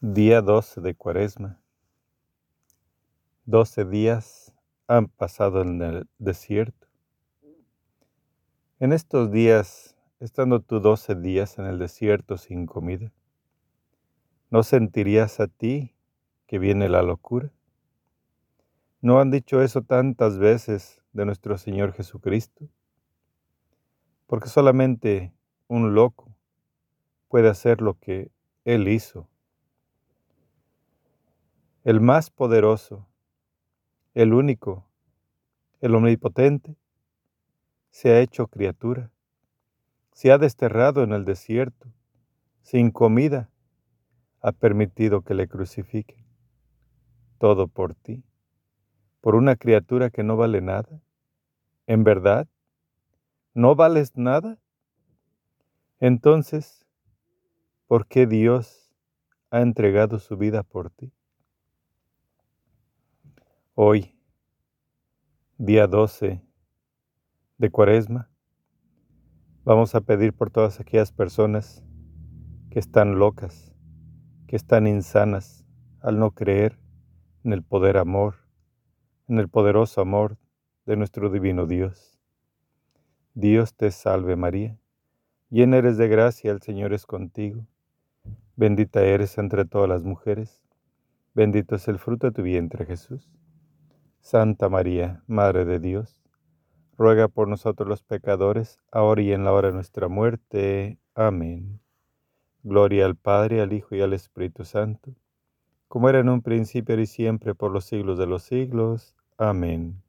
Día 12 de Cuaresma. Doce días han pasado en el desierto. En estos días, estando tú doce días en el desierto sin comida, ¿no sentirías a ti que viene la locura? ¿No han dicho eso tantas veces de nuestro Señor Jesucristo? Porque solamente un loco puede hacer lo que Él hizo el más poderoso, el único, el omnipotente, se ha hecho criatura, se ha desterrado en el desierto, sin comida, ha permitido que le crucifiquen. Todo por ti, por una criatura que no vale nada. ¿En verdad? ¿No vales nada? Entonces, ¿por qué Dios ha entregado su vida por ti? Hoy, día 12 de Cuaresma, vamos a pedir por todas aquellas personas que están locas, que están insanas al no creer en el poder amor, en el poderoso amor de nuestro divino Dios. Dios te salve María, llena eres de gracia, el Señor es contigo, bendita eres entre todas las mujeres, bendito es el fruto de tu vientre Jesús. Santa María, Madre de Dios, ruega por nosotros los pecadores, ahora y en la hora de nuestra muerte. Amén. Gloria al Padre, al Hijo y al Espíritu Santo, como era en un principio y siempre por los siglos de los siglos. Amén.